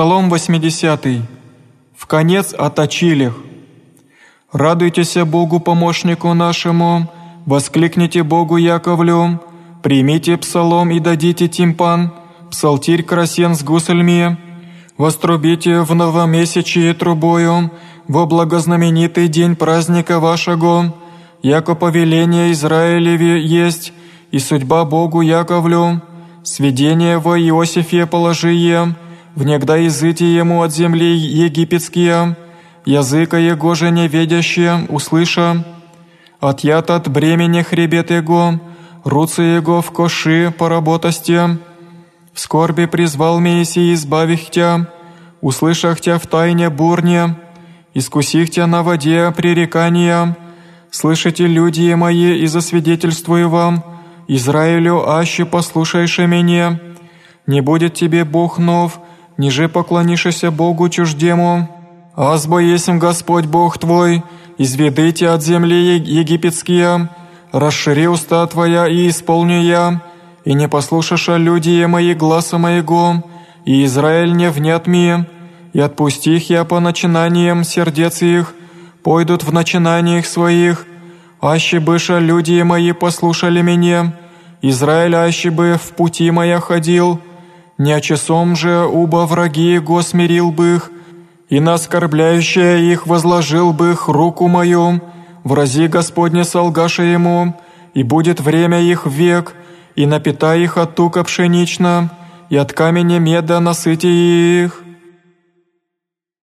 Псалом 80. В конец оточилих. Радуйтесь Богу помощнику нашему, воскликните Богу Яковлю, примите псалом и дадите тимпан, псалтирь красен с гусельми, вострубите в новомесячие трубою, во благознаменитый день праздника вашего, яко повеление Израилеве есть, и судьба Богу Яковлю, сведение во Иосифе положие, внегда языте ему от земли египетские, языка его же неведящие, услыша, отъят от бремени хребет его, руцы его в коши поработости, в скорби призвал Мессии избавих тя, услышах тя в тайне бурне, искусих тя на воде пререкания, слышите, люди мои, и засвидетельствую вам, Израилю, аще послушайше меня, не будет тебе Бог нов, ниже поклонишься Богу чуждему, азбо есмь Господь Бог твой, изведите от земли египетские, расшири уста твоя и исполню я, и не послушаша люди мои гласа моего, и Израиль не внят мне, и отпусти их я по начинаниям сердец их, пойдут в начинаниях своих, аще быша люди мои послушали меня, Израиль аще бы в пути моя ходил, не часом же уба враги его смирил бы их, и на оскорбляющее их возложил бы их руку мою, врази Господне солгаша ему, и будет время их век, и напитай их от тука пшенично, и от камня меда насыти их».